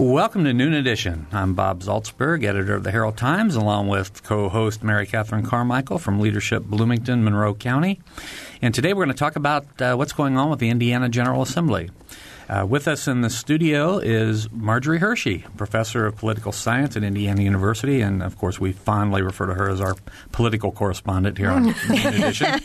Welcome to Noon Edition. I'm Bob Zaltsberg, editor of the Herald Times, along with co host Mary Catherine Carmichael from Leadership Bloomington, Monroe County. And today we're going to talk about uh, what's going on with the Indiana General Assembly. Uh, with us in the studio is Marjorie Hershey, professor of political science at Indiana University, and of course we fondly refer to her as our political correspondent here on Edition.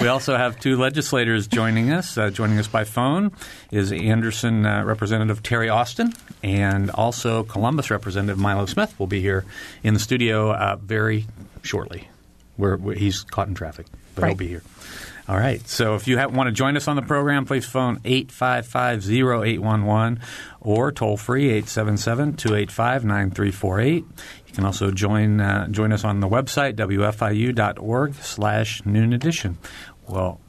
We also have two legislators joining us. Uh, joining us by phone is Anderson uh, Representative Terry Austin, and also Columbus Representative Milo Smith will be here in the studio uh, very shortly. Where, he's caught in traffic, but right. he'll be here. All right. So if you have, want to join us on the program, please phone 855-0811 or toll free 877-285-9348. You can also join uh, join us on the website wfiu.org slash noon edition. Well,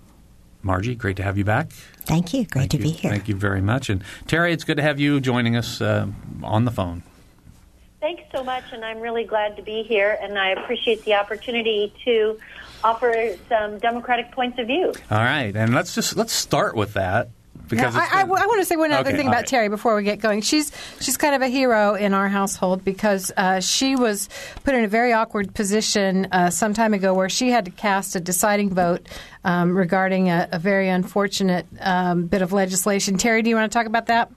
Margie, great to have you back. Thank you. Great Thank to you. be here. Thank you very much. And Terry, it's good to have you joining us uh, on the phone. Thanks so much, and I'm really glad to be here, and I appreciate the opportunity to offer some democratic points of view. All right, and let's just let's start with that because Now, I, I, been- I want to say one other Okay, thing about right. Terry before we get going. She's she's kind of a hero in our household because uh, she was put in a very awkward position uh, some time ago where she had to cast a deciding vote um, regarding a, a very unfortunate um, bit of legislation. Terry, do you want to talk about that?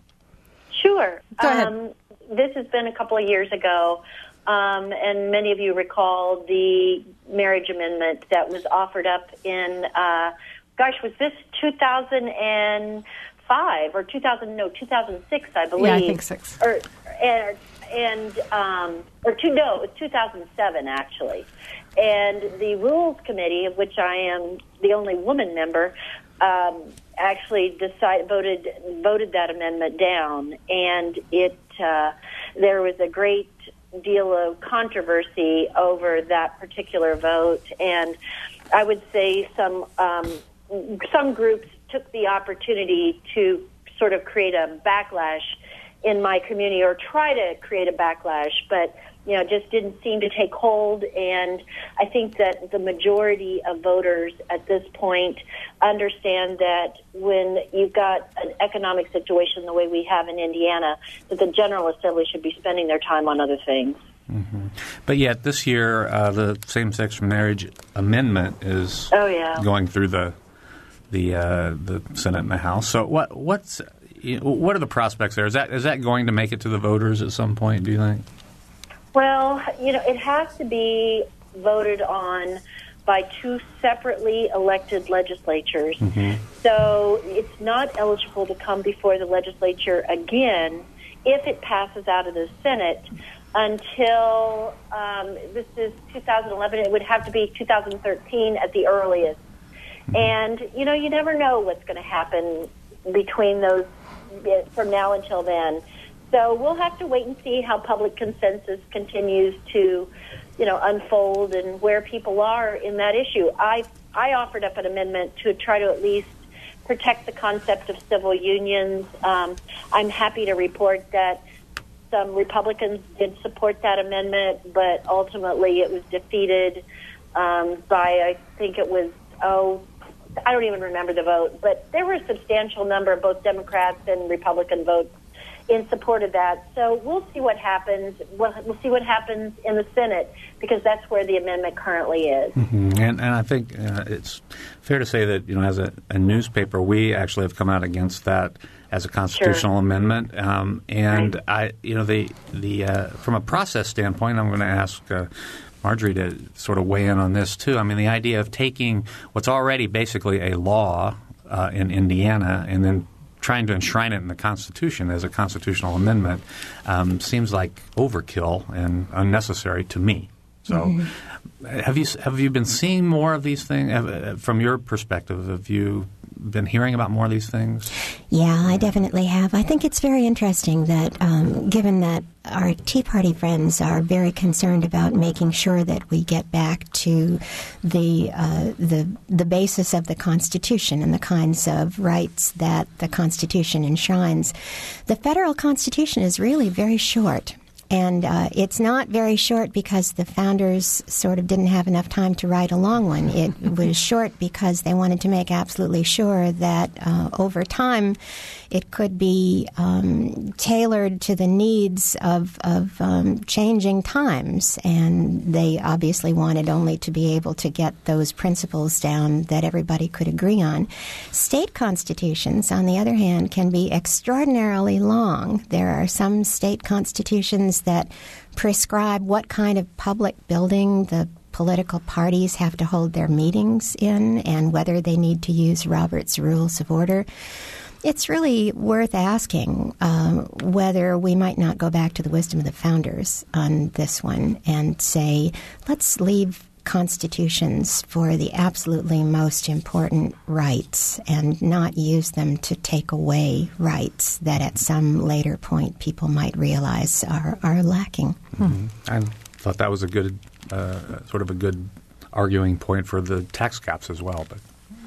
Sure. Go ahead. Um, this has been a couple of years ago, um, and many of you recall the marriage amendment that was offered up in, uh, gosh, was this 2005 or 2000? No, 2006, I believe. Yeah, I think six. Or and and um, or two? No, it was 2007 actually. And the Rules Committee, of which I am the only woman member, um, actually decided voted voted that amendment down, and it uh, there was a great deal of controversy over that particular vote, and I would say some um, some groups took the opportunity to sort of create a backlash in my community or try to create a backlash, but you know, just didn't seem to take hold. And I think that the majority of voters at this point understand that when you've got an economic situation the way we have in Indiana, that the General Assembly should be spending their time on other things. But yet, this year, uh, the same-sex marriage amendment is Oh, yeah. going through the the uh, the Senate and the House. So, what what's what are the prospects there? Is that is that going to make it to the voters at some point? Do you think? Well, you know, it has to be voted on by two separately elected legislatures. So it's not eligible to come before the legislature again if it passes out of the Senate until um, this is 2011. It would have to be 2013 at the earliest. And, you know, you never know what's going to happen between those from now until then. So we'll have to wait and see how public consensus continues to, you know, unfold and where people are in that issue. I I offered up an amendment to try to at least protect the concept of civil unions. Um, I'm happy to report that some Republicans did support that amendment, but ultimately it was defeated um, by I think it was oh I don't even remember the vote, but there were a substantial number of both Democrats and Republican votes in support of that. So we'll see what happens. We'll, we'll see what happens in the Senate because that's where the amendment currently is. And, and I think uh, it's fair to say that you know, as a, a newspaper, we actually have come out against that as a constitutional amendment. Um, and I, you know, the the uh, from a process standpoint, I'm going to ask. Uh, Marjorie to sort of weigh in on this too. I mean, the idea of taking what's already basically a law uh, in Indiana and then trying to enshrine it in the Constitution as a constitutional amendment um, seems like overkill and unnecessary to me. So, have you have you been seeing more of these things Have- uh, from your perspective? Have you been hearing about more of these things? Yeah, I definitely have. I think it's very interesting that, um, given that our Tea Party friends are very concerned about making sure that we get back to the uh, the the basis of the Constitution and the kinds of rights that the Constitution enshrines. The federal Constitution is really very short. And uh, it's not very short because the founders sort of didn't have enough time to write a long one. It was short because they wanted to make absolutely sure that uh, over time it could be um, tailored to the needs of, of um, changing times. And they obviously wanted only to be able to get those principles down that everybody could agree on. State constitutions, on the other hand, can be extraordinarily long. There are some state constitutions that prescribe what kind of public building the political parties have to hold their meetings in and whether they need to use Robert's Rules of Order. It's really worth asking uh, whether we might not go back to the wisdom of the founders on this one and say, let's leave constitutions for the absolutely most important rights and not use them to take away rights that at some later point people might realize are, are lacking. Mm-hmm. I thought that was a good, uh, sort of a good arguing point for the tax caps as well, but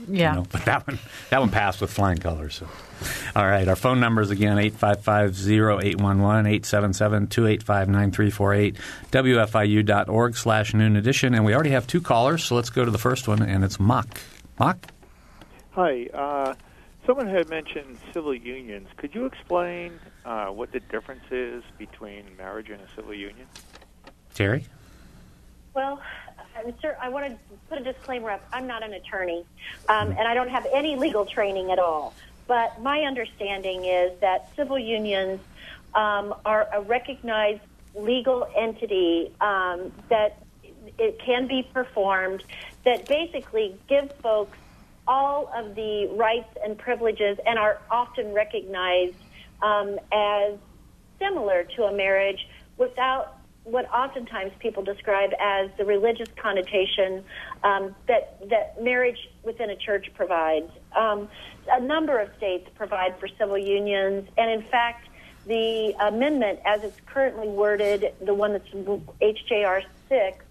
yeah. You know, but that one that one passed with flying colors. So. All right, our phone numbers again 855-0811-877-285-9348 wfiu.org slash noon edition and we already have two callers so let's go to the first one and it's Mock. Mock? Hi, uh, someone had mentioned civil unions. Could you explain uh, what the difference is between marriage and a civil union? Terry? Well, I'm sure I want to put a disclaimer up. I'm not an attorney, um, and I don't have any legal training at all. But my understanding is that civil unions um, are a recognized legal entity um, that it can be performed that basically give folks all of the rights and privileges and are often recognized um, as similar to a marriage without what oftentimes people describe as the religious connotation um, that that marriage within a church provides. Um, a number of states provide for civil unions, and in fact, the amendment, as it's currently worded, the one that's HJR six,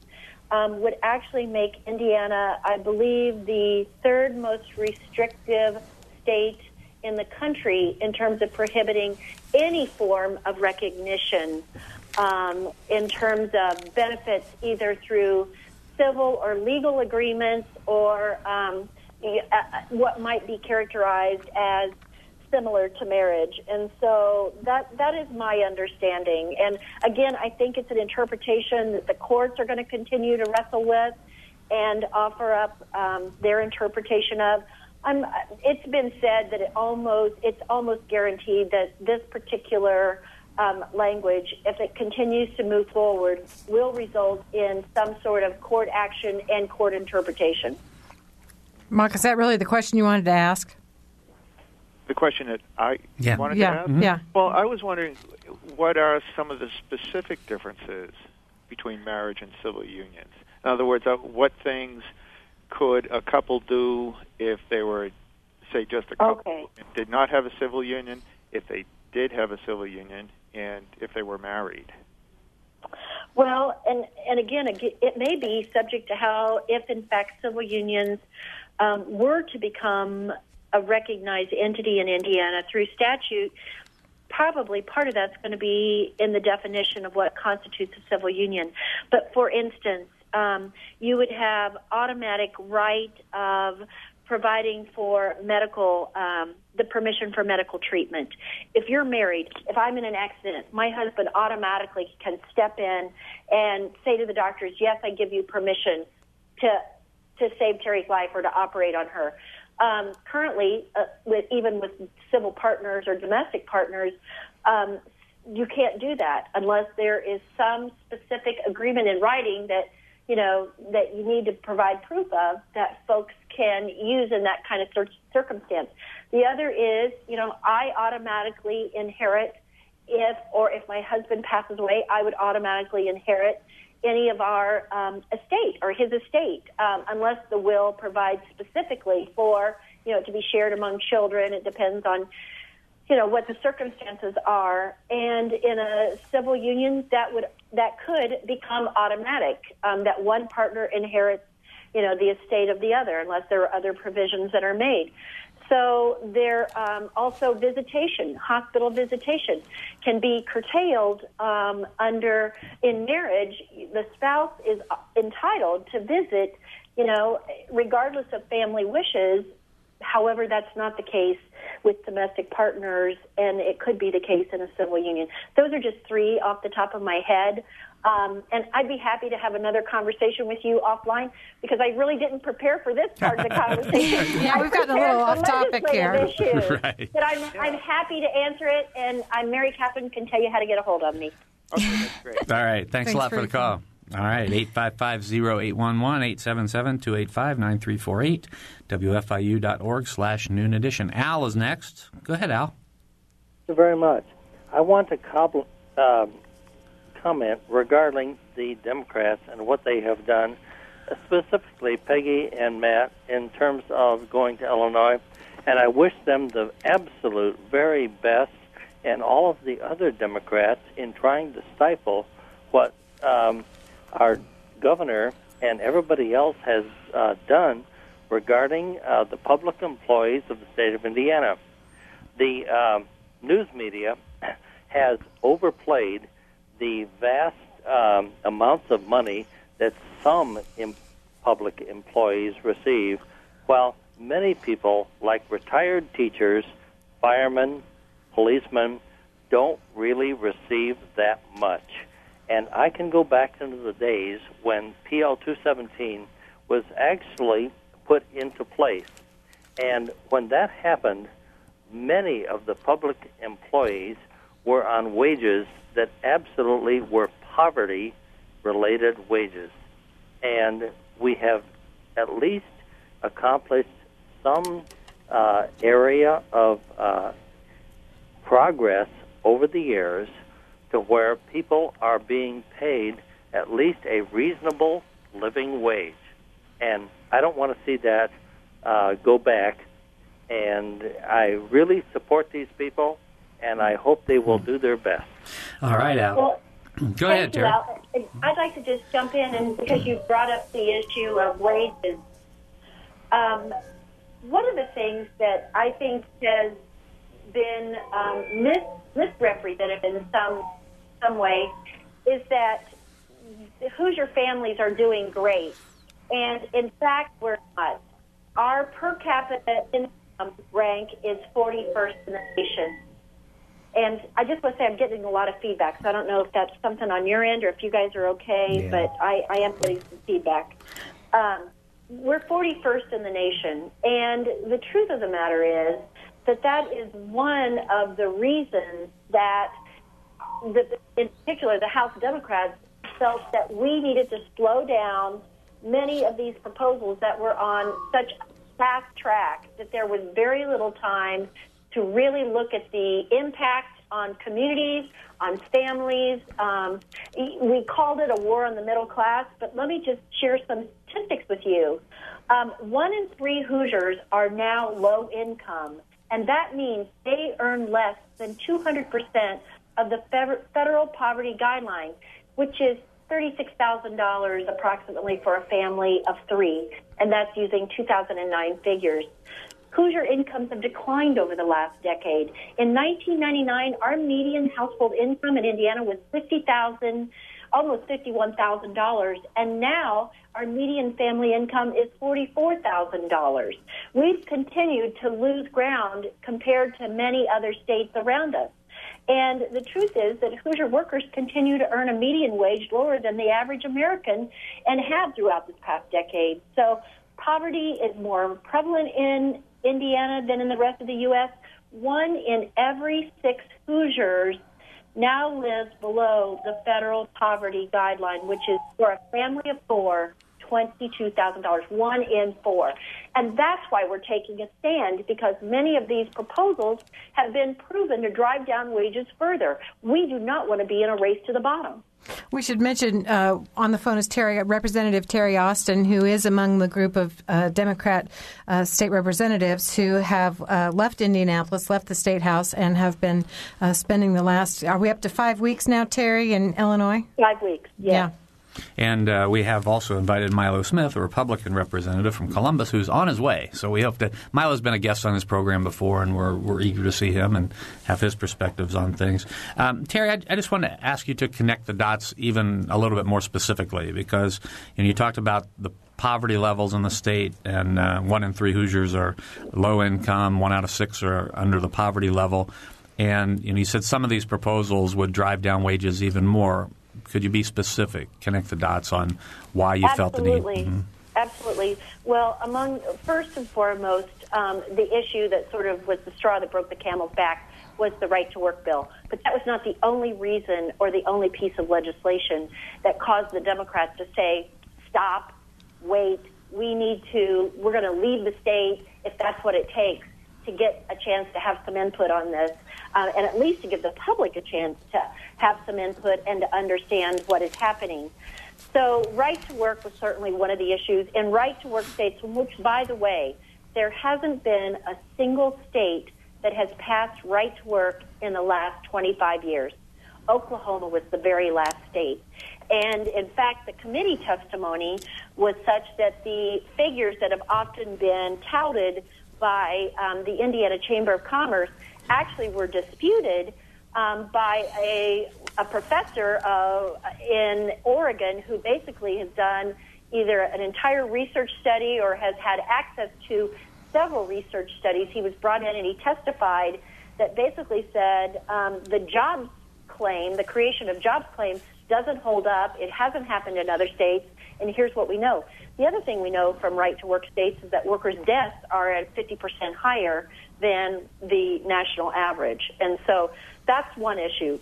um, would actually make Indiana, I believe, the third most restrictive state in the country in terms of prohibiting any form of recognition um, in terms of benefits either through civil or legal agreements or um, uh, what might be characterized as similar to marriage. And so that that is my understanding. And again, I think it's an interpretation that the courts are going to continue to wrestle with and offer up um, their interpretation of. I'm, it's been said that it almost it's almost guaranteed that this particular um, language, if it continues to move forward, will result in some sort of court action and court interpretation. Mark, is that really the question you wanted to ask? The question that I yeah. wanted yeah. to ask? Mm-hmm. Yeah. Well, I was wondering what are some of the specific differences between marriage and civil unions? In other words, uh, what things could a couple do if they were, say, just a couple okay. and did not have a civil union, if they did have a civil union, and if they were married? Well, and and again, it may be subject to how, if in fact civil unions um, were to become a recognized entity in Indiana through statute, probably part of that's going to be in the definition of what constitutes a civil union. But for instance, um, you would have automatic right of providing for medical, um, the permission for medical treatment. If you're married, if I'm in an accident, my husband automatically can step in and say to the doctors, "Yes, I give you permission to to save Terry's life or to operate on her." Um, currently, uh, with even with civil partners or domestic partners, um, you can't do that unless there is some specific agreement in writing that you know, that you need to provide proof of that folks can use in that kind of circumstance. The other is, you know, I automatically inherit if, or if my husband passes away, I would automatically inherit any of our um, estate or his estate, um, unless the will provides specifically for, you know, to be shared among children. It depends on, you know, what the circumstances are. And in a civil union, that would that could become automatic. Um, that one partner inherits, you know, the estate of the other, unless there are other provisions that are made. So there um, also visitation, hospital visitation, can be curtailed um, under in marriage. The spouse is entitled to visit, you know, regardless of family wishes. However, that's not the case with domestic partners, and it could be the case in a civil union. Those are just three off the top of my head. Um, and I'd be happy to have another conversation with you offline because I really didn't prepare for this part of the conversation. yeah, we've gotten a little off topic here. Issue, right. But I'm, I'm happy to answer it, and I'm Mary Catherine can tell you how to get a hold of me. Okay, that's great. All right. Thanks, Thanks a lot for, for the call. All right, 855-0811-877-285-9348, WFIU.org slash noon edition. Al is next. Go ahead, Al. Thank you very much. I want to um, comment regarding the Democrats and what they have done, specifically Peggy and Matt, in terms of going to Illinois. And I wish them the absolute very best and all of the other Democrats in trying to stifle what um, our governor and everybody else has uh, done regarding uh, the public employees of the state of Indiana. The uh, news media has overplayed the vast um, amounts of money that some in public employees receive, while many people, like retired teachers, firemen, policemen, don't really receive that much. And I can go back into the days when PL 217 was actually put into place. And when that happened, many of the public employees were on wages that absolutely were poverty related wages. And we have at least accomplished some uh, area of uh, progress over the years to where people are being paid at least a reasonable living wage. And I don't want to see that uh, go back. And I really support these people, and I hope they will do their best. All right, Al. Well, Go ahead, Terry. I'd like to just jump in, and because you brought up the issue of wages, um, one of the things that I think has been um, mis- misrepresented in some some way is that Hoosier families are doing great, and in fact, we're not. Our per capita income rank is 41st in the nation. And I just want to say I'm getting a lot of feedback, so I don't know if that's something on your end or if you guys are okay, yeah. but I, I am getting some feedback. Um, we're 41st in the nation, and the truth of the matter is that that is one of the reasons that, the, in particular, the House Democrats felt that we needed to slow down many of these proposals that were on such fast track that there was very little time to really look at the impact on communities, on families. Um, we called it a war on the middle class, but let me just share some statistics with you. Um, one in three Hoosiers are now low income, and that means they earn less than 200% of the federal poverty guideline, which is $36,000 approximately for a family of three, and that's using 2009 figures. Hoosier incomes have declined over the last decade. In 1999, our median household income in Indiana was 50,000, almost $51,000, and now our median family income is $44,000. We've continued to lose ground compared to many other states around us. And the truth is that Hoosier workers continue to earn a median wage lower than the average American and have throughout this past decade. So poverty is more prevalent in Indiana than in the rest of the U.S. One in every six Hoosiers now lives below the federal poverty guideline, which is for a family of four, $22,000, one in four. And that's why we're taking a stand because many of these proposals have been proven to drive down wages further. We do not want to be in a race to the bottom. We should mention uh, on the phone is Terry, Representative Terry Austin, who is among the group of uh, Democrat uh, state representatives who have uh, left Indianapolis, left the state house, and have been uh, spending the last. Are we up to five weeks now, Terry, in Illinois? Five weeks. Yeah. yeah. And uh, we have also invited Milo Smith, a Republican representative from Columbus, who's on his way. So we hope that Milo's been a guest on this program before, and we're, we're eager to see him and have his perspectives on things. Um, Terry, I, I, just want to ask you to connect the dots even a little bit more specifically because you, know, you talked about the poverty levels in the state, and uh, one in three Hoosiers are low income, one out of six are under the poverty level. And know, you said some of these proposals would drive down wages even more could you be specific? Connect the dots on why you Absolutely. felt the need. Mm-hmm. Absolutely. Well, among first and foremost, um, the issue that sort of was the straw that broke the camel's back was the right to work bill. But that was not the only reason or the only piece of legislation that caused the Democrats to say, stop, wait, we need to, we're going to leave the state if that's what it takes to get a chance to have some input on this uh, and at least to give the public a chance to have some input and to understand what is happening. So, right to work was certainly one of the issues, and right to work states, which, by the way, there hasn't been a single state that has passed right to work in the last 25 years. Oklahoma was the very last state. And in fact, the committee testimony was such that the figures that have often been touted by um, the Indiana Chamber of Commerce actually were disputed um, by a, a professor of, in Oregon who basically has done either an entire research study or has had access to several research studies. He was brought in and he testified that basically said um, the jobs claim, the creation of jobs claim, doesn't hold up. It hasn't happened in other states. And here's what we know. The other thing we know from right to work states is that workers' deaths are at 50% higher than the national average. And so that's one issue.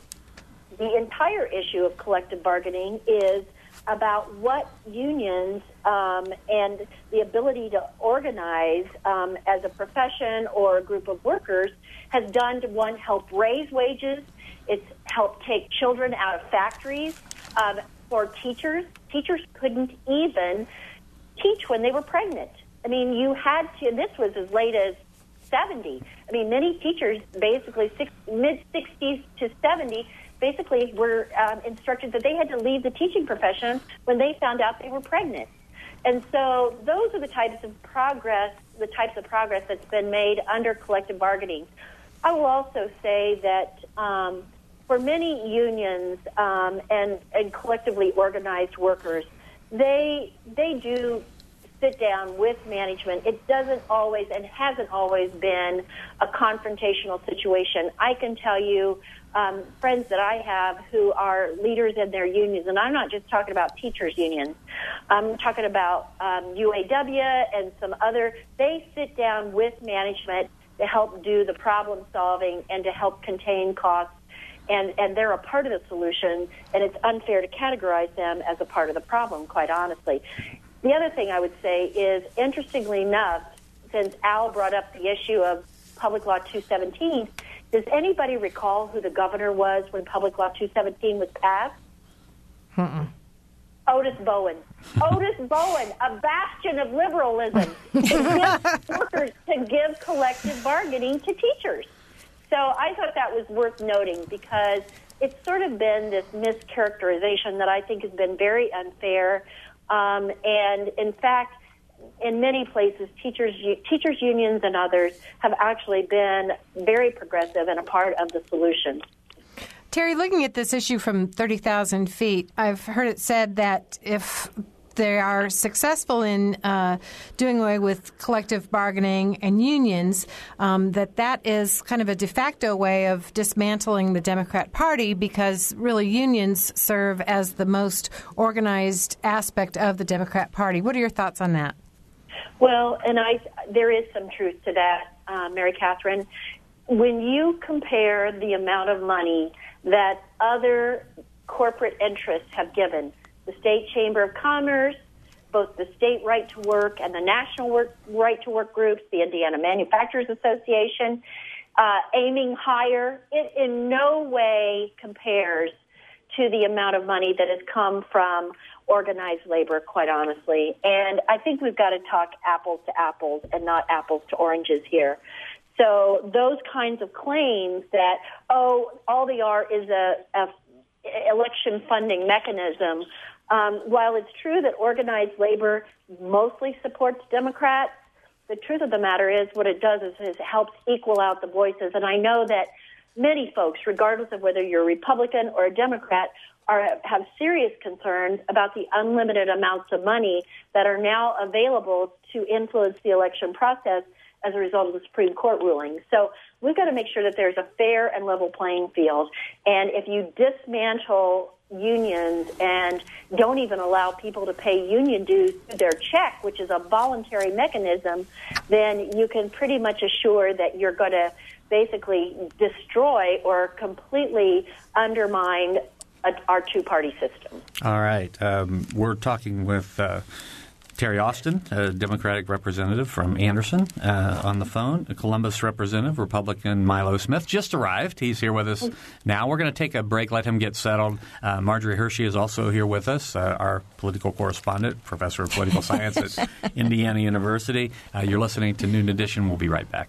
The entire issue of collective bargaining is about what unions um, and the ability to organize um, as a profession or a group of workers has done to one help raise wages. It's helped take children out of factories. Um, for teachers, teachers couldn't even teach when they were pregnant. I mean, you had to, and this was as late as 70. I mean, many teachers, basically mid 60s to 70, basically were um, instructed that they had to leave the teaching profession when they found out they were pregnant. And so those are the types of progress, the types of progress that's been made under collective bargaining. I will also say that um, for many unions um, and, and collectively organized workers, they they do sit down with management. It doesn't always and hasn't always been a confrontational situation. I can tell you um, friends that I have who are leaders in their unions, and I'm not just talking about teachers' unions. I'm talking about um, UAW and some other. They sit down with management to help do the problem solving and to help contain costs. And, and they're a part of the solution, and it's unfair to categorize them as a part of the problem, quite honestly. The other thing I would say is, interestingly enough, since Al brought up the issue of Public Law 217, does anybody recall who the governor was when Public Law 217 was passed? Mm-mm. Otis Bowen. Otis Bowen, a bastion of liberalism, to give workers to give collective bargaining to teachers. So I thought that was worth noting because it's sort of been this mischaracterization that I think has been very unfair um, and in fact, in many places, teachers teachers unions and others have actually been very progressive and a part of the solution. Terry, looking at this issue from 30,000 feet, I've heard it said that if they are successful in uh, doing away with collective bargaining and unions, um, that that is kind of a de facto way of dismantling the Democrat Party because really unions serve as the most organized aspect of the Democrat Party. What are your thoughts on that? Well, and I there is some truth to that, uh, Mary Catherine. When you compare the amount of money that other corporate interests have given the State Chamber of Commerce, both the state right to work and the national work, right to work groups, the Indiana Manufacturers Association, uh, aiming higher. It in no way compares to the amount of money that has come from organized labor, quite honestly. And I think we've got to talk apples to apples and not apples to oranges here. So those kinds of claims that, oh, all they are is a, a election funding mechanism, um, while it's true that organized labor mostly supports Democrats, the truth of the matter is what it does is, it helps equal out the voices. And I know that many folks, regardless of whether you're a Republican or a Democrat, are, have serious concerns about the unlimited amounts of money that are now available to influence the election process as a result of the Supreme Court ruling. So we've got to make sure that there's a fair and level playing field. And if you dismantle unions and don't even allow people to pay union dues through their check, which is a voluntary mechanism, then you can pretty much assure that you're going to basically destroy or completely undermine a, our two party system. All right. Um, we're talking with. Uh, Terry Austin, a Democratic representative from Anderson, uh, on the phone. A Columbus representative, Republican Milo Smith, just arrived. He's here with us now. We're going to take a break, let him get settled. Uh, Marjorie Hershey is also here with us, uh, our political correspondent, professor of political science at Indiana University. Uh, you're listening to Noon Edition. We'll be right back.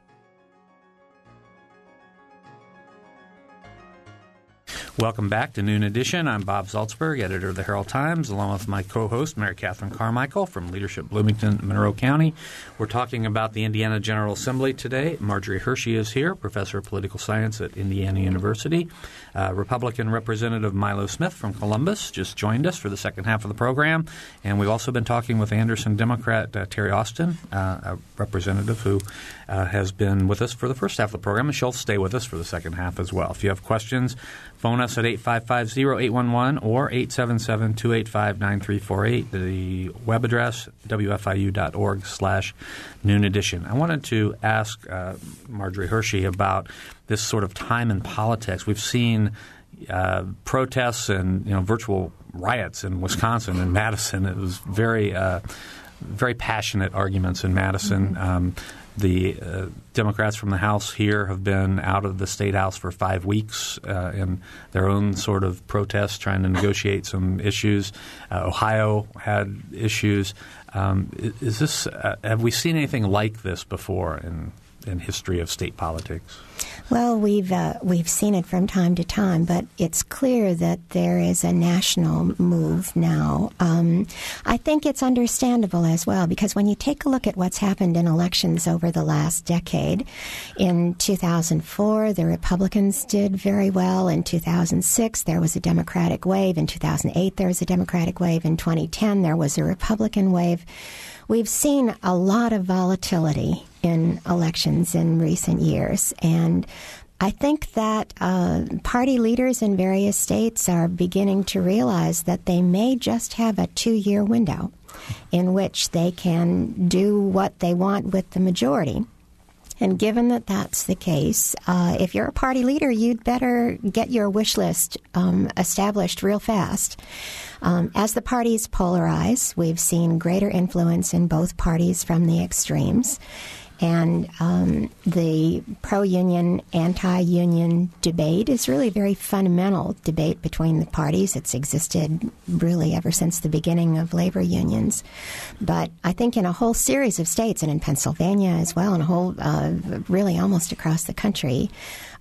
Welcome back to Noon Edition. I'm Bob Zaltsberg, editor of the Herald Times, along with my co-host Mary Catherine Carmichael from Leadership Bloomington, Monroe County. We're talking about the Indiana General Assembly today. Marjorie Hershey is here, professor of political science at Indiana University. Uh, Republican Representative Milo Smith from Columbus just joined us for the second half of the program, and we've also been talking with Anderson Democrat uh, Terry Austin, uh, a representative who uh, has been with us for the first half of the program, and she'll stay with us for the second half as well. If you have questions, phone us at 855-0811 or 877-285-9348. The web address, wfiu.org slash noon edition. I wanted to ask uh, Marjorie Hershey about this sort of time in politics. We've seen uh, protests and you know virtual riots in Wisconsin and Madison. It was very uh, very passionate arguments in Madison. Mm-hmm. Um, the uh, Democrats from the House here have been out of the State House for five weeks uh, in their own sort of protests, trying to negotiate some issues. Uh, Ohio had issues. Um, is this? Uh, have we seen anything like this before in in history of state politics? Well, we've uh, we've seen it from time to time, but it's clear that there is a national move now. Um, I think it's understandable as well because when you take a look at what's happened in elections over the last decade, in 2004 the Republicans did very well. In 2006 there was a Democratic wave. In 2008 there was a Democratic wave. In 2010 there was a Republican wave. We've seen a lot of volatility in elections in recent years, and I think that uh, party leaders in various states are beginning to realize that they may just have a two year window in which they can do what they want with the majority. And given that that's the case, uh, if you're a party leader, you'd better get your wish list um, established real fast. Um, as the parties polarize, we've seen greater influence in both parties from the extremes. And um, the pro union, anti union debate is really a very fundamental debate between the parties. It's existed really ever since the beginning of labor unions. But I think in a whole series of states, and in Pennsylvania as well, and a whole, uh, really almost across the country,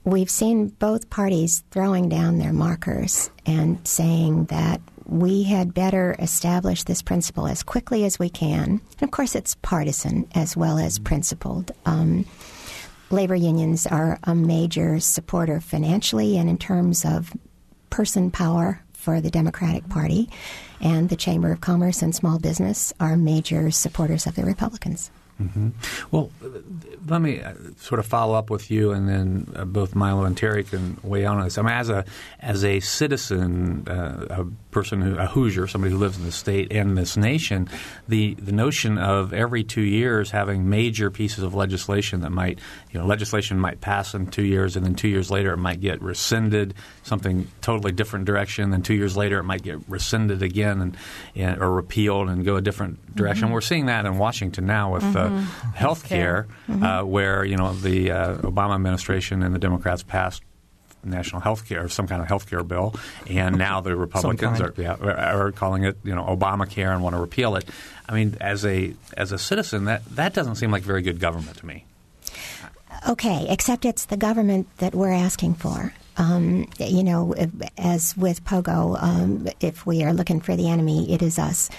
we've seen both parties throwing down their markers and saying that we had better establish this principle as quickly as we can. And of course, it's partisan as well as principled. Um, labor unions are a major supporter financially and in terms of person power for the Democratic Party, and the Chamber of Commerce and Small Business are major supporters of the Republicans. Mm-hmm. Well, let me uh, sort of follow up with you, and then uh, both Milo and Terry can weigh in on this. I mean, as a as a citizen, uh, a person who a Hoosier, somebody who lives in the state and this nation, the the notion of every two years having major pieces of legislation that might, you know, legislation might pass in two years, and then two years later it might get rescinded, something totally different direction. Then two years later it might get rescinded again and, and or repealed and go a different direction. Mm-hmm. We're seeing that in Washington now with. Uh, mm-hmm. health care, mm-hmm. uh, where you know the uh, Obama administration and the Democrats passed national health care, some kind of health care bill, and now the Republicans are, yeah, are calling it you know Obamacare and want to repeal it. I mean, as a as a citizen, that that doesn't seem like very good government to me. Okay, except it's the government that we're asking for. Um, you know, as with Pogo, um, if we are looking for the enemy, it is us.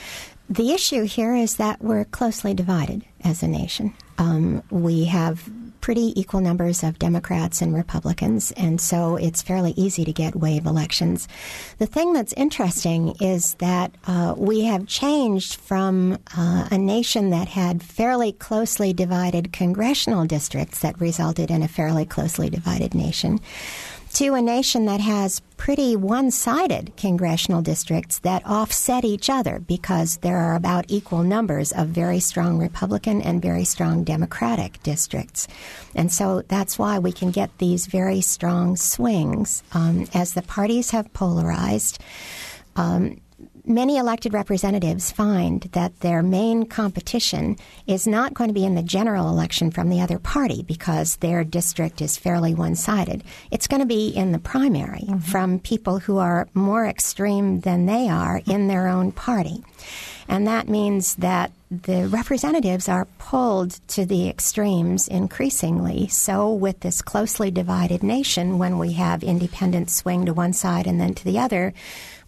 The issue here is that we're closely divided as a nation. Um, we have pretty equal numbers of Democrats and Republicans, and so it's fairly easy to get wave elections. The thing that's interesting is that uh, we have changed from uh, a nation that had fairly closely divided congressional districts that resulted in a fairly closely divided nation to a nation that has pretty one sided congressional districts that offset each other because there are about equal numbers of very strong Republican and very strong Democratic districts. And so that's why we can get these very strong swings um, as the parties have polarized. Um, many elected representatives find that their main competition is not going to be in the general election from the other party because their district is fairly one sided. It's going to be in the primary mm-hmm. from people who are more extreme than they are in their own party. And that means that the representatives are pulled to the extremes increasingly. So, with this closely divided nation, when we have independents swing to one side and then to the other,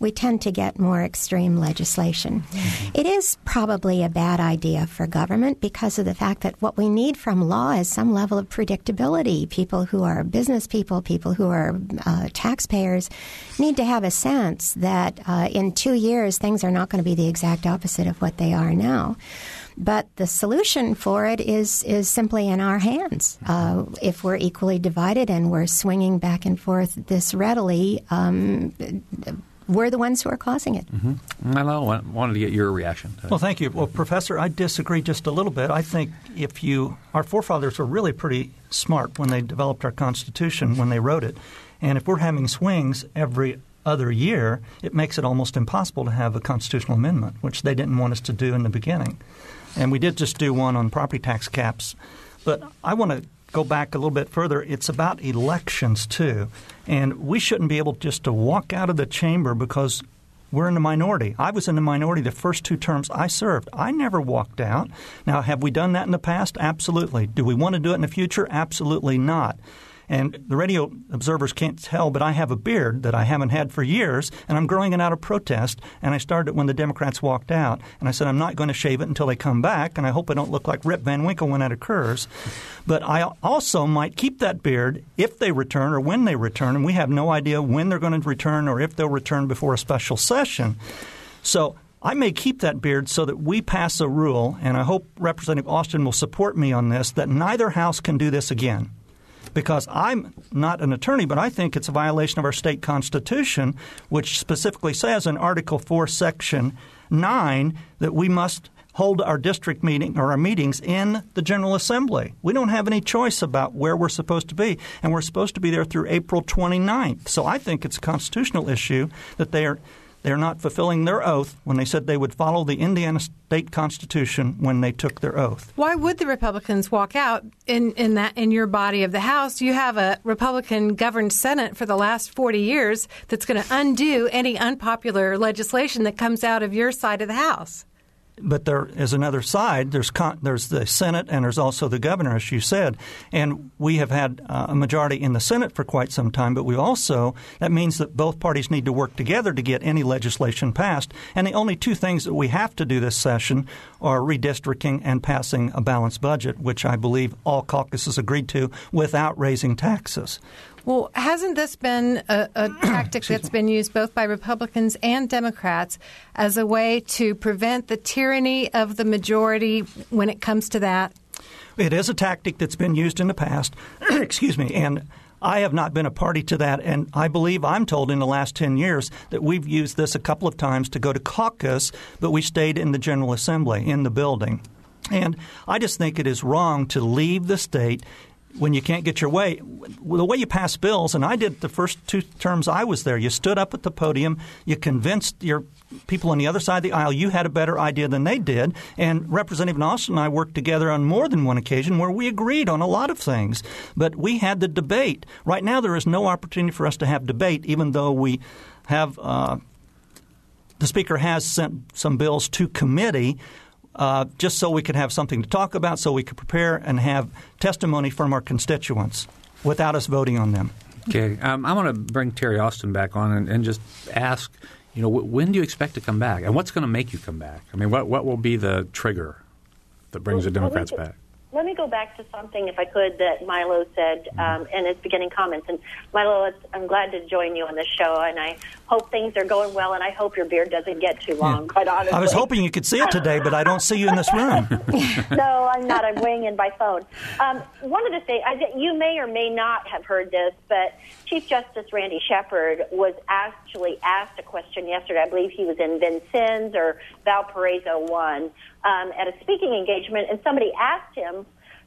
we tend to get more extreme legislation. Mm-hmm. It is probably a bad idea for government because of the fact that what we need from law is some level of predictability. People who are business people, people who are uh, taxpayers, need to have a sense that uh, in two years things are not going to be the exact opposite of what they are now. But the solution for it is is simply in our hands. Uh, if we're equally divided and we're swinging back and forth this readily, um, we're the ones who are causing it. Mm-hmm. I wanted to get your reaction. well, thank you. Well, Professor, I disagree just a little bit. I think if you, our forefathers were really pretty smart when they developed our Constitution, when they wrote it. And if we're having swings every other year, it makes it almost impossible to have a constitutional amendment, which they didn't want us to do in the beginning. And we did just do one on property tax caps. But I want to go back a little bit further, it's about elections too. And we shouldn't be able just to walk out of the chamber because we're in the minority. I was in the minority the first two terms I served. I never walked out. Now, have we done that in the past? Absolutely. Do we want to do it in the future? Absolutely not. And the radio observers can't tell, but I have a beard that I haven't had for years, and I'm growing it out of protest. And I started it when the Democrats walked out. And I said, I'm not going to shave it until they come back, and I hope I don't look like Rip Van Winkle when that occurs. But I also might keep that beard if they return or when they return, and we have no idea when they're going to return or if they'll return before a special session. So I may keep that beard so that we pass a rule, and I hope Representative Austin will support me on this, that neither House can do this again because I'm not an attorney, but I think it's a violation of our state constitution, which specifically says in Article 4, Section 9, that we must hold our district meeting or our meetings in the General Assembly. We don't have any choice about where we're supposed to be, and we're supposed to be there through April 29th. So I think it's a constitutional issue that they are they're not fulfilling their oath when they said they would follow the Indiana state constitution when they took their oath. Why would the Republicans walk out in, in that in your body of the House? You have a Republican governed Senate for the last 40 years that's going to undo any unpopular legislation that comes out of your side of the House. But there is another side. There's con- there's the Senate and there's also the governor, as you said. And we have had uh, a majority in the Senate for quite some time, but we also that means that both parties need to work together to get any legislation passed. And the only two things that we have to do this session are redistricting and passing a balanced budget, which I believe all caucuses agreed to without raising taxes. Well, hasn't this been a, a tactic that's been used both by Republicans and Democrats as a way to prevent the tyranny of the majority when it comes to that? It is a tactic that's been used in the past. Excuse me. And I have not been a party to that, and I believe I'm told in the last 10 years that we've used this a couple of times to go to caucus, but we stayed in the General Assembly, in the building. And I just think it is wrong to leave the state when you can't get your way, the way you pass bills, and I did the first two terms I was there, you stood up at the podium, you convinced your people on the other side of the aisle you had a better idea than they did, and Representative Austin and I worked together on more than one occasion where we agreed on a lot of things, but we had the debate. Right now, there is no opportunity for us to have debate, even though we have. Uh, the Speaker has sent some bills to committee uh, just so we could have something to talk about, so we could prepare and have testimony from our constituents without us voting on them. Okay, um, I want to bring Terry Austin back on and, and just ask, you know, when do you expect to come back, and what's going to make you come back? I mean, what what will be the trigger that brings well, the Democrats back? Let me go back to something, if I could, that Milo said um, in his beginning comments. And Milo, I'm glad to join you on this show, and I hope things are going well, and I hope your beard doesn't get too long. Yeah. Quite honestly, I was hoping you could see it today, but I don't see you in this room. no, I'm not. I'm weighing in by phone. Um, one of the things I, you may or may not have heard this, but Chief Justice Randy Shepard was actually asked a question yesterday. I believe he was in Vincennes or Valparaiso one um, at a speaking engagement, and somebody asked him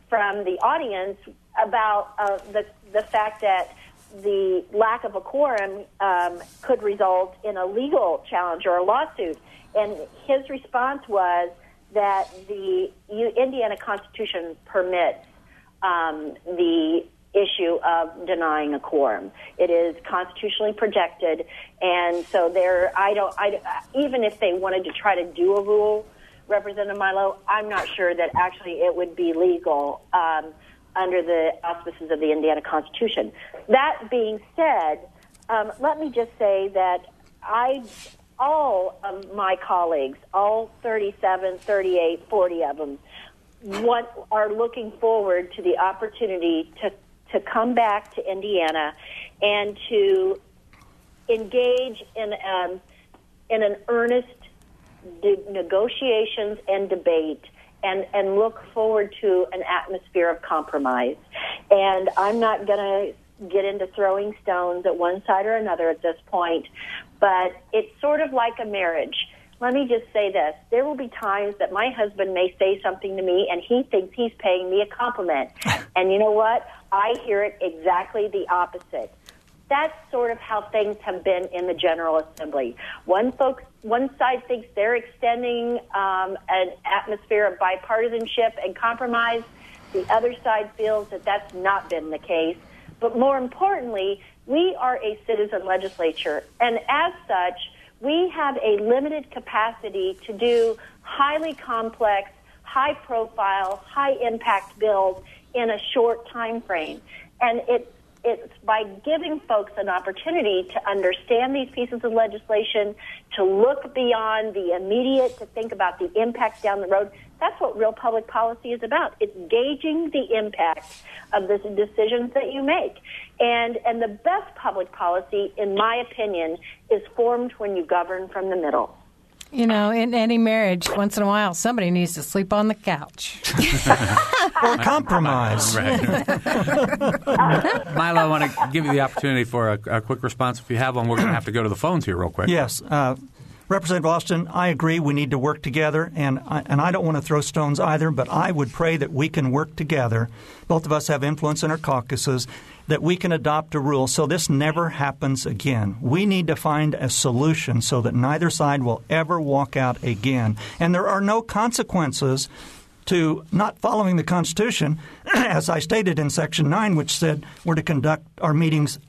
from the audience about uh, the the fact that the lack of a quorum um, could result in a legal challenge or a lawsuit, and his response was that the Indiana Constitution permits um, the issue of denying a quorum. It is constitutionally protected, and so there. I don't. I even if they wanted to try to do a rule Representative Milo, I'm not sure that actually it would be legal um, under the auspices of the Indiana Constitution. That being said, um, let me just say that I, all of my colleagues, all 37, 38, 40 of them, what are looking forward to the opportunity to to come back to Indiana and to engage in um, in an earnest de- negotiations and debate and, and look forward to an atmosphere of compromise. And I'm not going to get into throwing stones at one side or another at this point, but it's sort of like a marriage. Let me just say this. There will be times that my husband may say something to me and he thinks he's paying me a compliment. And you know what? I hear it exactly the opposite that's sort of how things have been in the General Assembly. One folks, one side thinks they're extending um, an atmosphere of bipartisanship and compromise. The other side feels that that's not been the case. But more importantly, we are a citizen legislature, and as such, we have a limited capacity to do highly complex, high profile, high impact bills in a short time frame. And it it's by giving folks an opportunity to understand these pieces of legislation, to look beyond the immediate, to think about the impact down the road. That's what real public policy is about. It's gauging the impact of the decisions that you make. And, and the best public policy, in my opinion, is formed when you govern from the middle. You know, in any marriage, once in a while, somebody needs to sleep on the couch or compromise. Milo, I want to give you the opportunity for a, a, quick response. If you have one, we're going to have to go to the phones here real quick. Yes. Uh, Representative Austin, I agree we need to work together, and I, and I don't want to throw stones either, but I would pray that we can work together. Both of us have influence in our caucuses, that we can adopt a rule so this never happens again. We need to find a solution so that neither side will ever walk out again. And there are no consequences to not following the Constitution, as I stated in Section 9, which said we're to conduct our meetings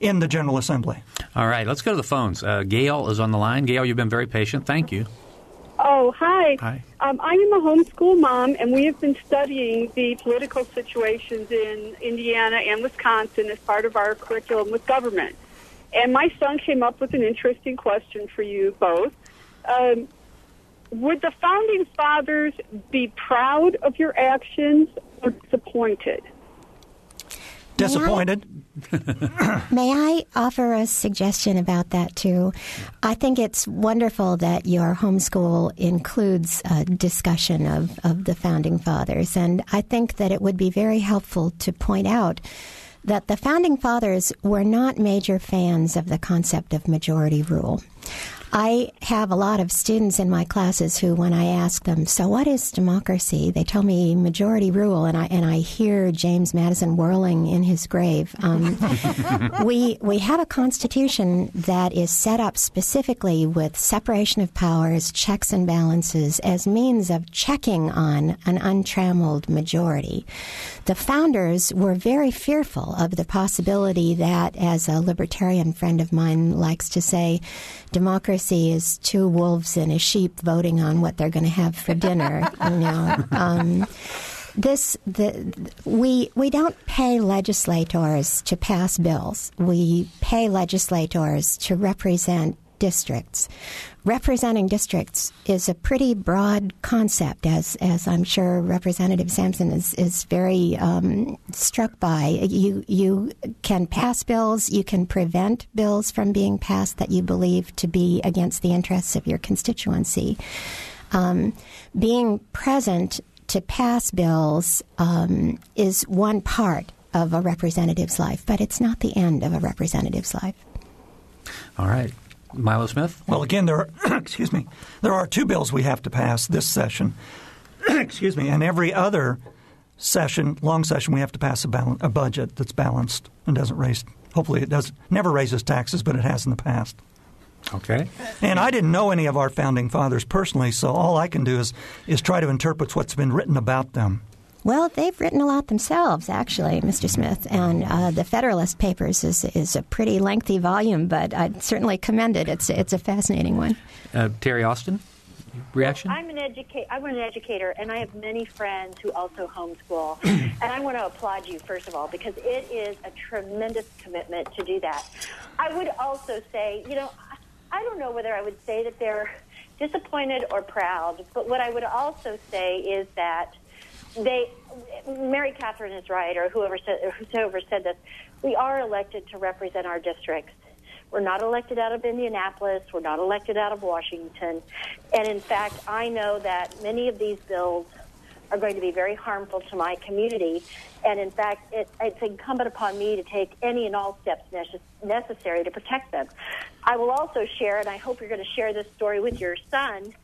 in the General Assembly. All right, let's go to the phones. Uh, Gail is on the line. Gail, you've been very patient. Thank you. Oh, hi. Hi. Um, I am a homeschool mom, and we have been studying the political situations in Indiana and Wisconsin as part of our curriculum with government. And my son came up with an interesting question for you both. Um, would the founding fathers be proud of your actions or disappointed? Disappointed. May I offer a suggestion about that too? I think it's wonderful that your homeschool includes a discussion of, of the founding fathers, and I think that it would be very helpful to point out that the founding fathers were not major fans of the concept of majority rule. I have a lot of students in my classes who, when I ask them, "So what is democracy?" they tell me majority rule, and I and I hear James Madison whirling in his grave. Um, we we have a constitution that is set up specifically with separation of powers, checks and balances as means of checking on an untrammeled majority. The founders were very fearful of the possibility that, as a libertarian friend of mine likes to say, democracy is two wolves and a sheep voting on what they're going to have for dinner. you know, um, this the we we don't pay legislators to pass bills. We pay legislators to represent districts. Representing districts is a pretty broad concept, as as I'm sure Representative Sampson is is very um, struck by. You you can pass bills, you can prevent bills from being passed that you believe to be against the interests of your constituency. Um, being present to pass bills um, is one part of a representative's life, but it's not the end of a representative's life. All right. Milo Smith? Well, again, there are, excuse me, there are two bills we have to pass this session. excuse me, and every other session, long session, we have to pass a, bal- a budget that's balanced and doesn't raise. Hopefully, it does never raises taxes, but it has in the past. Okay. And I didn't know any of our founding fathers personally, so all I can do is is try to interpret what's been written about them. Well, they've written a lot themselves, actually, Mr. Smith. And uh, the Federalist Papers is, is a pretty lengthy volume, but I'd certainly commend it. It's, it's a fascinating one. Uh, Terry Austin, reaction? I'm an educa- I'm an educator, and I have many friends who also homeschool. and I want to applaud you first of all because it is a tremendous commitment to do that. I would also say, you know, I don't know whether I would say that they're disappointed or proud, but what I would also say is that they, Mary Catherine is right, or whoever said, whoever said this. We are elected to represent our districts. We're not elected out of Indianapolis. We're not elected out of Washington. And in fact, I know that many of these bills are going to be very harmful to my community. And in fact, it, it's incumbent upon me to take any and all steps necess- necessary to protect them. I will also share, and I hope you're going to share this story with your son,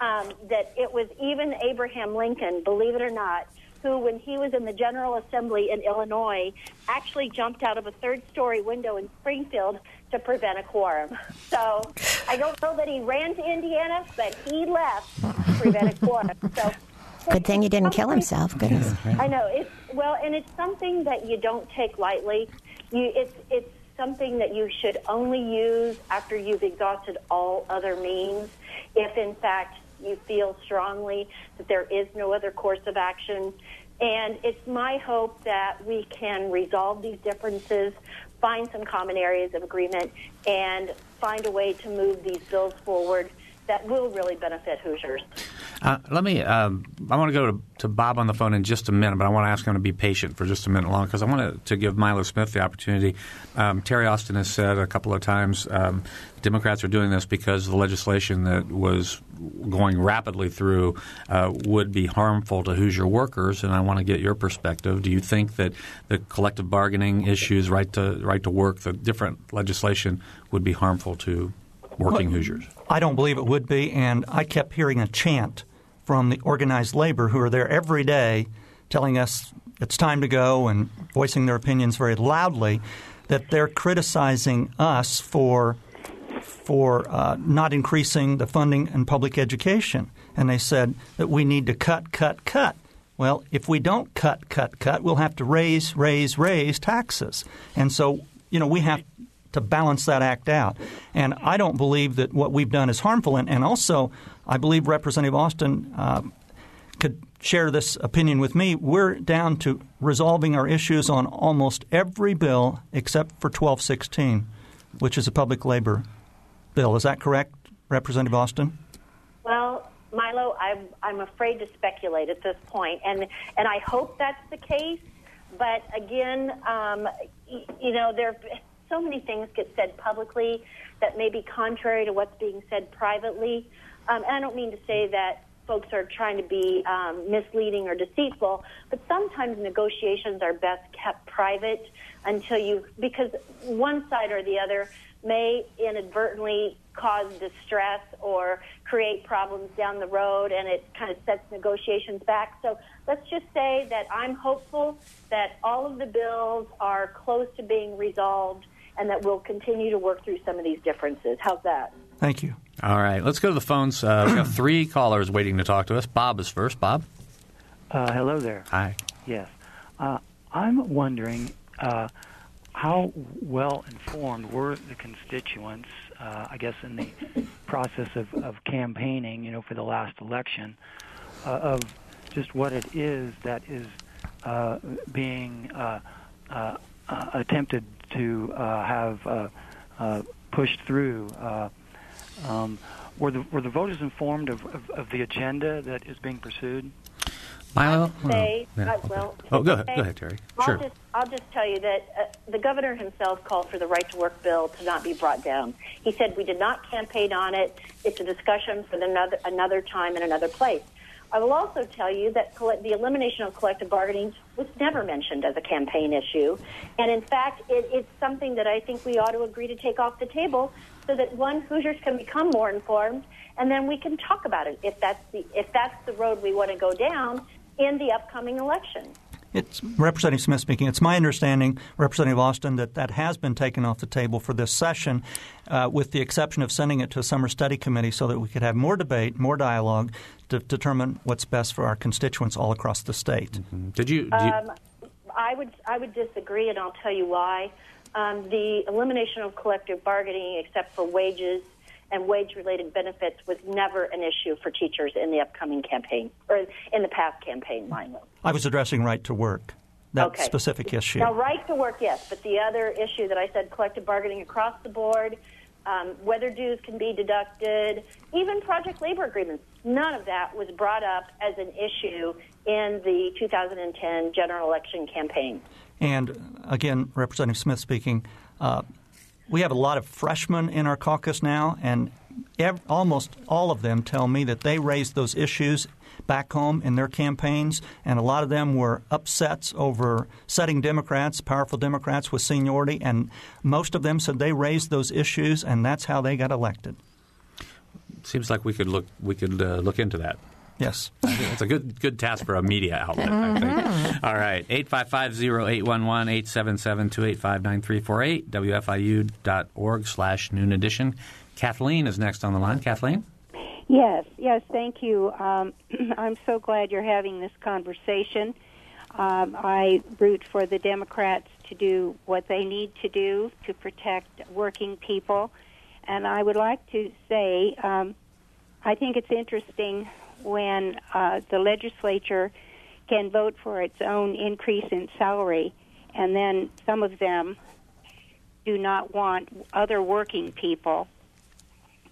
um, that it was even Abraham Lincoln, believe it or not, who, when he was in the General Assembly in Illinois, actually jumped out of a third story window in Springfield to prevent a quorum. So I don't know that he ran to Indiana, but he left to prevent a quorum. So Good thing he didn't kill himself. Goodness. I know it's well, and it's something that you don't take lightly. You, it's it's something that you should only use after you've exhausted all other means. If in fact you feel strongly that there is no other course of action, and it's my hope that we can resolve these differences, find some common areas of agreement, and find a way to move these bills forward that will really benefit Hoosiers. Uh, let me. Um, I want to go to, to, Bob on the phone in just a minute, but I want to ask him to be patient for just a minute long because I want to, give Milo Smith the opportunity. Um, Terry Austin has said a couple of times um, Democrats are doing this because the legislation that was going rapidly through uh, would be harmful to Hoosier workers, and I want to get your perspective. Do you think that the collective bargaining issues, right to right to work, the different legislation would be harmful to working well, Hoosiers? I don't believe it would be, and I kept hearing a chant from the organized labor who are there every day telling us it's time to go and voicing their opinions very loudly that they're criticizing us for for uh, not increasing the funding in public education. And they said that we need to cut, cut, cut. Well, if we don't cut, cut, cut, we'll have to raise, raise, raise taxes. And so, you know, we have to balance that act out. And I don't believe that what we've done is harmful. And, and also, I believe Representative Austin uh, could share this opinion with me. We're down to resolving our issues on almost every bill except for 1216, which is a public labor bill. Is that correct, Representative Austin? Well, Milo, I'm, I'm afraid to speculate at this point, and and I hope that's the case. But again, um, you know, there so many things get said publicly that may be contrary to what's being said privately. Um, and I don't mean to say that folks are trying to be um, misleading or deceitful, but sometimes negotiations are best kept private until you, because one side or the other may inadvertently cause distress or create problems down the road and it kind of sets negotiations back. So let's just say that I'm hopeful that all of the bills are close to being resolved and that we'll continue to work through some of these differences. How's that? Thank you. All right, let's go to the phones. Uh, we have three callers waiting to talk to us. Bob is first. Bob. Uh, hello there. Hi. Yes. Uh, I'm wondering uh, how well informed were the constituents, uh, I guess, in the process of, of campaigning, you know, for the last election, uh, of just what it is that is being attempted to have pushed through. Um, were the were the voters informed of, of, of, the agenda that is being pursued? Milo, say, oh, yeah, uh, well, oh, go ahead, go ahead, Terry. I'll sure. Just, I'll just tell you that uh, the governor himself called for the right to work bill to not be brought down. He said we did not campaign on it. It's a discussion for another another time and another place. I will also tell you that the elimination of collective bargaining was never mentioned as a campaign issue. And in fact, it, it's something that I think we ought to agree to take off the table so that one, Hoosiers can become more informed, and then we can talk about it if that's the, if that's the road we want to go down in the upcoming election. It's Representative Smith speaking. It's my understanding, Representative Austin, that that has been taken off the table for this session, uh, with the exception of sending it to a summer study committee so that we could have more debate, more dialogue to determine what's best for our constituents all across the state. Mm-hmm. Did you? Did um, I would I would disagree, and I'll tell you why. Um, the elimination of collective bargaining, except for wages and wage related benefits was never an issue for teachers in the upcoming campaign or in the past campaign Milo. I was addressing right to work. That okay. specific issue. Now, right to work, yes, but the other issue that I said, collective bargaining across the board, um, whether dues can be deducted, even project labor agreements, none of that was brought up as an issue in the 2010 general election campaign. And again, Representative Smith speaking, uh, we have a lot of freshmen in our caucus now, and ev- almost all of them tell me that they raised those issues back home in their campaigns, and a lot of them were upsets over setting Democrats, powerful Democrats with seniority, and most of them said they raised those issues, and that's how they got elected. Seems like we could look we could uh, look into that. Yes. It's a good good task for a media outlet, I think. Mm-hmm. All right. 855-0811-877-285-9348, WFIU.org slash noon edition. Kathleen is next on the line. Kathleen? Yes, yes, thank you. Um, I'm so glad you're having this conversation. Um, I root for the Democrats to do what they need to do to protect working people. And I would like to say, um, I think it's interesting when uh, the legislature can vote for its own increase in salary, and then some of them do not want other working people,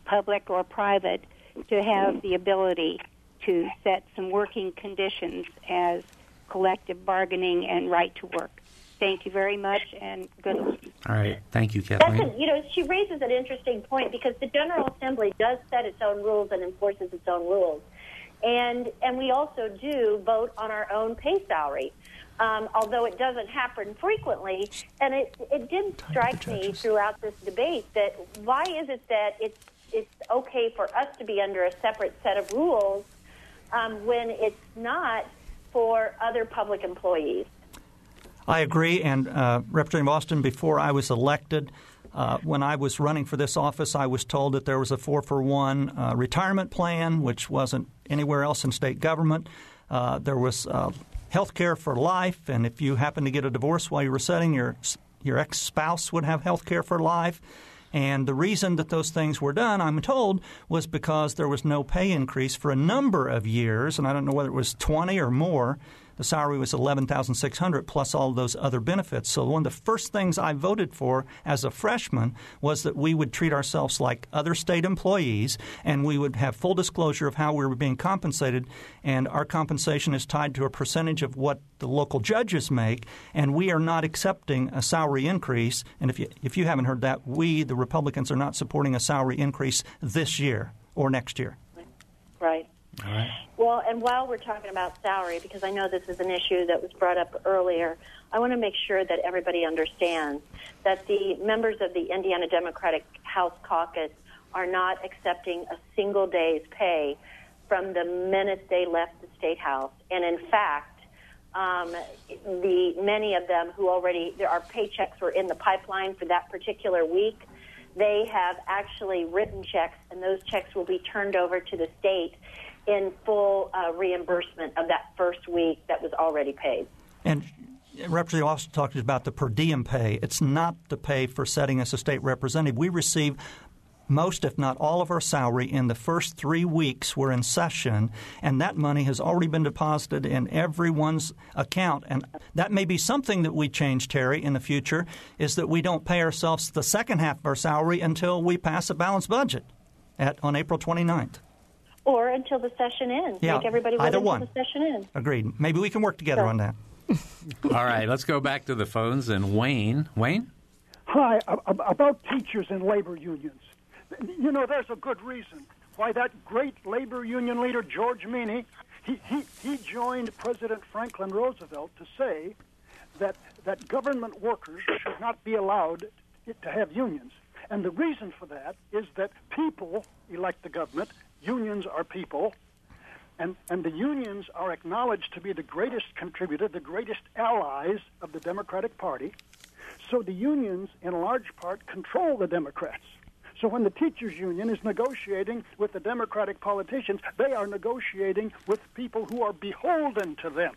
public or private, to have the ability to set some working conditions as collective bargaining and right to work. Thank you very much, and good luck. All right. Thank you, Kathleen. That's a, you know, she raises an interesting point because the General Assembly does set its own rules and enforces its own rules and and we also do vote on our own pay salary. Um, although it doesn't happen frequently, and it it did strike me throughout this debate that why is it that it's it's okay for us to be under a separate set of rules um, when it's not for other public employees? I agree, and uh, Representative Austin, before I was elected, uh, when I was running for this office, I was told that there was a four for one uh, retirement plan, which wasn't anywhere else in state government. Uh, there was uh, health care for life, and if you happen to get a divorce while you were setting your your ex spouse would have health care for life. And the reason that those things were done, I'm told, was because there was no pay increase for a number of years, and I don't know whether it was 20 or more. The salary was 11,600 plus all those other benefits. So one of the first things I voted for as a freshman was that we would treat ourselves like other state employees and we would have full disclosure of how we were being compensated and our compensation is tied to a percentage of what the local judges make and we are not accepting a salary increase and if you if you haven't heard that we the Republicans are not supporting a salary increase this year or next year. Right. Well, and while we're talking about salary, because I know this is an issue that was brought up earlier, I want to make sure that everybody understands that the members of the Indiana Democratic House Caucus are not accepting a single day's pay from the minute they left the State House. And in fact, um, the many of them who already there are paychecks were in the pipeline for that particular week. They have actually written checks, and those checks will be turned over to the state in full uh, reimbursement of that first week that was already paid. And Representative also talked about the per diem pay. It's not the pay for setting us a state representative. We receive most, if not all, of our salary in the first three weeks we're in session, and that money has already been deposited in everyone's account. And that may be something that we change, Terry, in the future, is that we don't pay ourselves the second half of our salary until we pass a balanced budget at, on April 29th. Or until the session ends. Yeah, Make everybody wait either until one. the session ends. Agreed. Maybe we can work together Sure. on that. All right, let's go back to the phones and Wayne. Wayne? Hi, a- a- about teachers and labor unions. You know, there's a good reason why that great labor union leader, George Meany, he, he, he joined President Franklin Roosevelt to say that, that government workers should not be allowed to have unions. And the reason for that is that people elect the government, unions are people, and, and the unions are acknowledged to be the greatest contributor, the greatest allies of the Democratic Party. So the unions, in large part, control the Democrats. So when the teachers' union is negotiating with the Democratic politicians, they are negotiating with people who are beholden to them.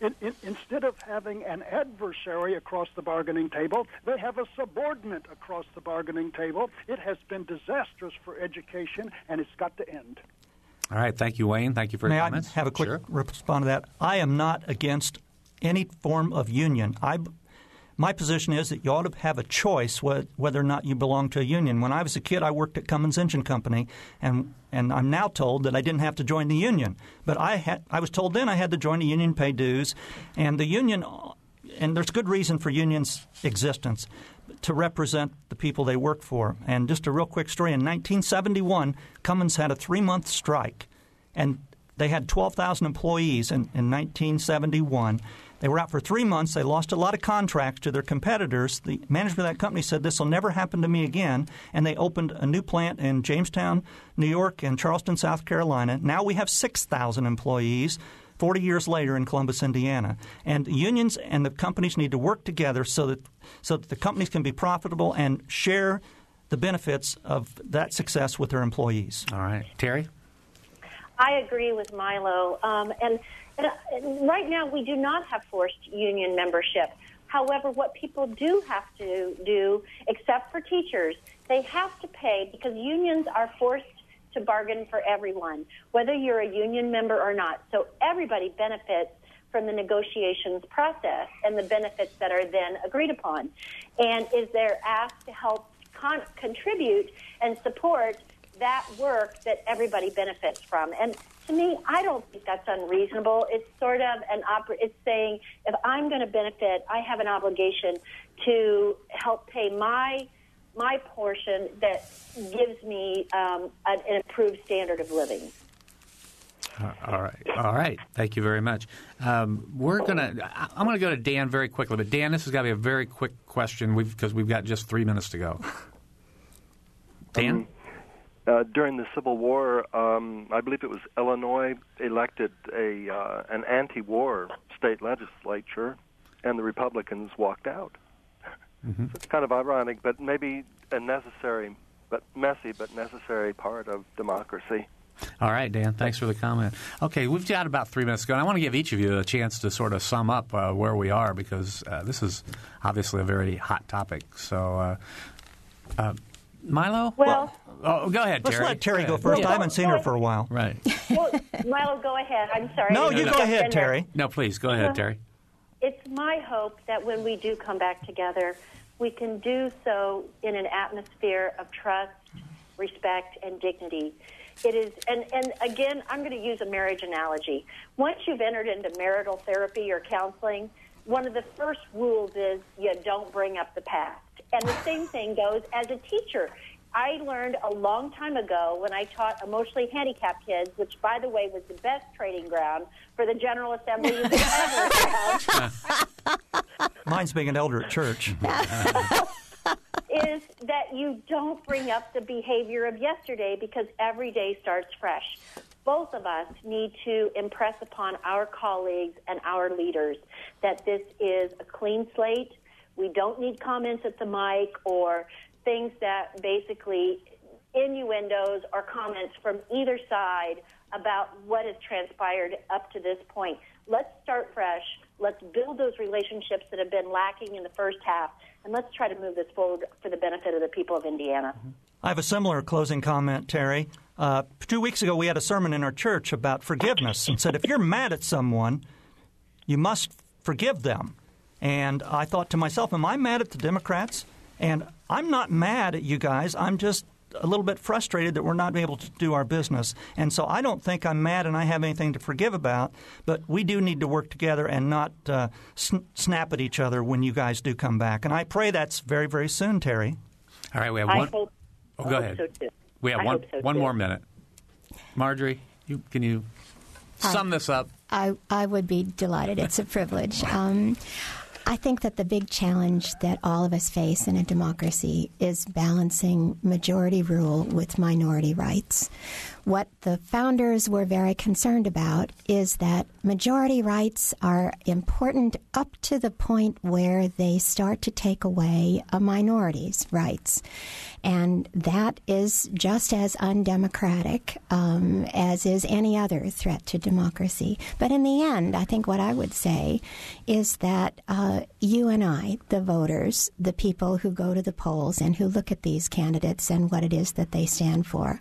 In, in, instead of having an adversary across the bargaining table, they have a subordinate across the bargaining table. It has been disastrous for education, and it's got to end. All right, thank you, Wayne. Thank you for May your I have a quick Sure. response to that? I am not against any form of union. I, my position is that you ought to have a choice whether or not you belong to a union. When I was a kid, I worked at Cummins Engine Company, and and I'm now told that I didn't have to join the union. But I had I was told then I had to join the union, pay dues, and the union. And there's good reason for unions' existence to represent the people they work for. And just a real quick story: in 1971, Cummins had a three-month strike, and they had 12,000 employees in, in 1971. They were out for three months. They lost a lot of contracts to their competitors. The management of that company said, This will never happen to me again. And they opened a new plant in Jamestown, New York, and Charleston, South Carolina. Now we have 6,000 employees. 40 years later in Columbus, Indiana. And the unions and the companies need to work together so that, so that the companies can be profitable and share the benefits of that success with their employees. All right. Terry? I agree with Milo. Um, and, and, and Uh, right now, we do not have forced union membership. However, what people do have to do, except for teachers, they have to pay because unions are forced to bargain for everyone, whether you're a union member or not. So everybody benefits from the negotiations process and the benefits that are then agreed upon. And is they're asked to help con- contribute and support that work that everybody benefits from. And to me, I don't think that's unreasonable. It's sort of an opera. It's saying if I'm going to benefit, I have an obligation to help pay my my portion that gives me um, an, an improved standard of living. Uh, All right. All right. Thank you very much. Um, we're gonna. I- I'm gonna go to Dan very quickly, but Dan, this has got to be a very quick question because we've got just three minutes to go. Dan. Uh, during the Civil War, um, I believe it was Illinois elected a uh, an anti-war state legislature, and the Republicans walked out. Mm-hmm. So it's kind of ironic, but maybe a necessary, but messy, but necessary part of democracy. All right, Dan. Thanks for the comment. Okay, we've got about three minutes to go. And I want to give each of you a chance to sort of sum up uh, where we are because uh, this is obviously a very hot topic. So, uh, uh Milo? Well, oh, go ahead, Let's Terry. let Terry go first. I haven't seen her for a while. Right. well, Milo, go ahead. I'm sorry. No, you to go jump ahead, in there. Terry. No, please, go ahead, uh, Terry. It's my hope that when we do come back together, we can do so in an atmosphere of trust, respect, and dignity. It is, and, and again, I'm going to use a marriage analogy. Once you've entered into marital therapy or counseling, one of the first rules is you don't bring up the past. And the same thing goes as a teacher. I learned a long time ago when I taught emotionally handicapped kids, which, by the way, was the best training ground for the General Assembly you could ever have. Mine's being an elder at church. is that you don't bring up the behavior of yesterday because every day starts fresh. Both of us need to impress upon our colleagues and our leaders that this is a clean slate. We don't need comments at the mic or things that basically innuendos or comments from either side about what has transpired up to this point. Let's start fresh. Let's build those relationships that have been lacking in the first half, and let's try to move this forward for the benefit of the people of Indiana. I have a similar closing comment, Terry. Uh, two weeks ago, we had a sermon in our church about forgiveness and said if you're mad at someone, you must forgive them. And I thought to myself, am I mad at the Democrats? And I'm not mad at you guys. I'm just a little bit frustrated that we're not able to do our business. And so I don't think I'm mad and I have anything to forgive about, but we do need to work together and not uh, sn- snap at each other when you guys do come back. And I pray that's very, very soon, Terry. All right, we have I one. hope, oh, I go hope ahead. so. We have I one hope so one more minute. Marjorie, you, can you sum this up? I, I would be delighted. It's a privilege. Um, I think that the big challenge that all of us face in a democracy is balancing majority rule with minority rights. What the founders were very concerned about is that majority rights are important up to the point where they start to take away a minority's rights. And that is just as undemocratic um, as is any other threat to democracy. But in the end, I think what I would say is that uh, you and I, the voters, the people who go to the polls and who look at these candidates and what it is that they stand for,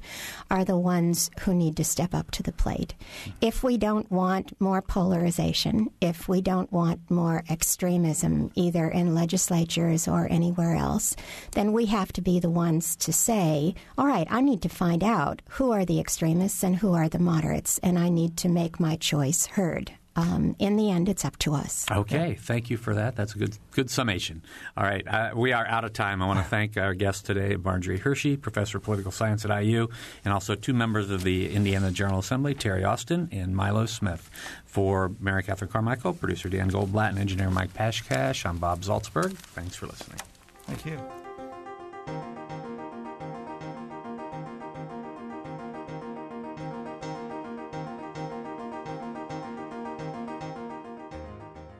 are the ones who need to step up to the plate. If we don't want more polarization, if we don't want more extremism, either in legislatures or anywhere else, then we have to be the ones to say, all right, I need to find out who are the extremists and who are the moderates, and I need to make my choice heard. Um, in the end, it's up to us. Okay, thank you for that. That's a good good summation. All right, uh, we are out of time. I want to thank our guest today, Marjorie Hershey, professor of political science at IU, and also two members of the Indiana General Assembly, Terry Austin and Milo Smith. For Mary Catherine Carmichael, producer Dan Goldblatt, and engineer Mike Pashkash, I'm Bob Zaltsberg. Thanks for listening. Thank you.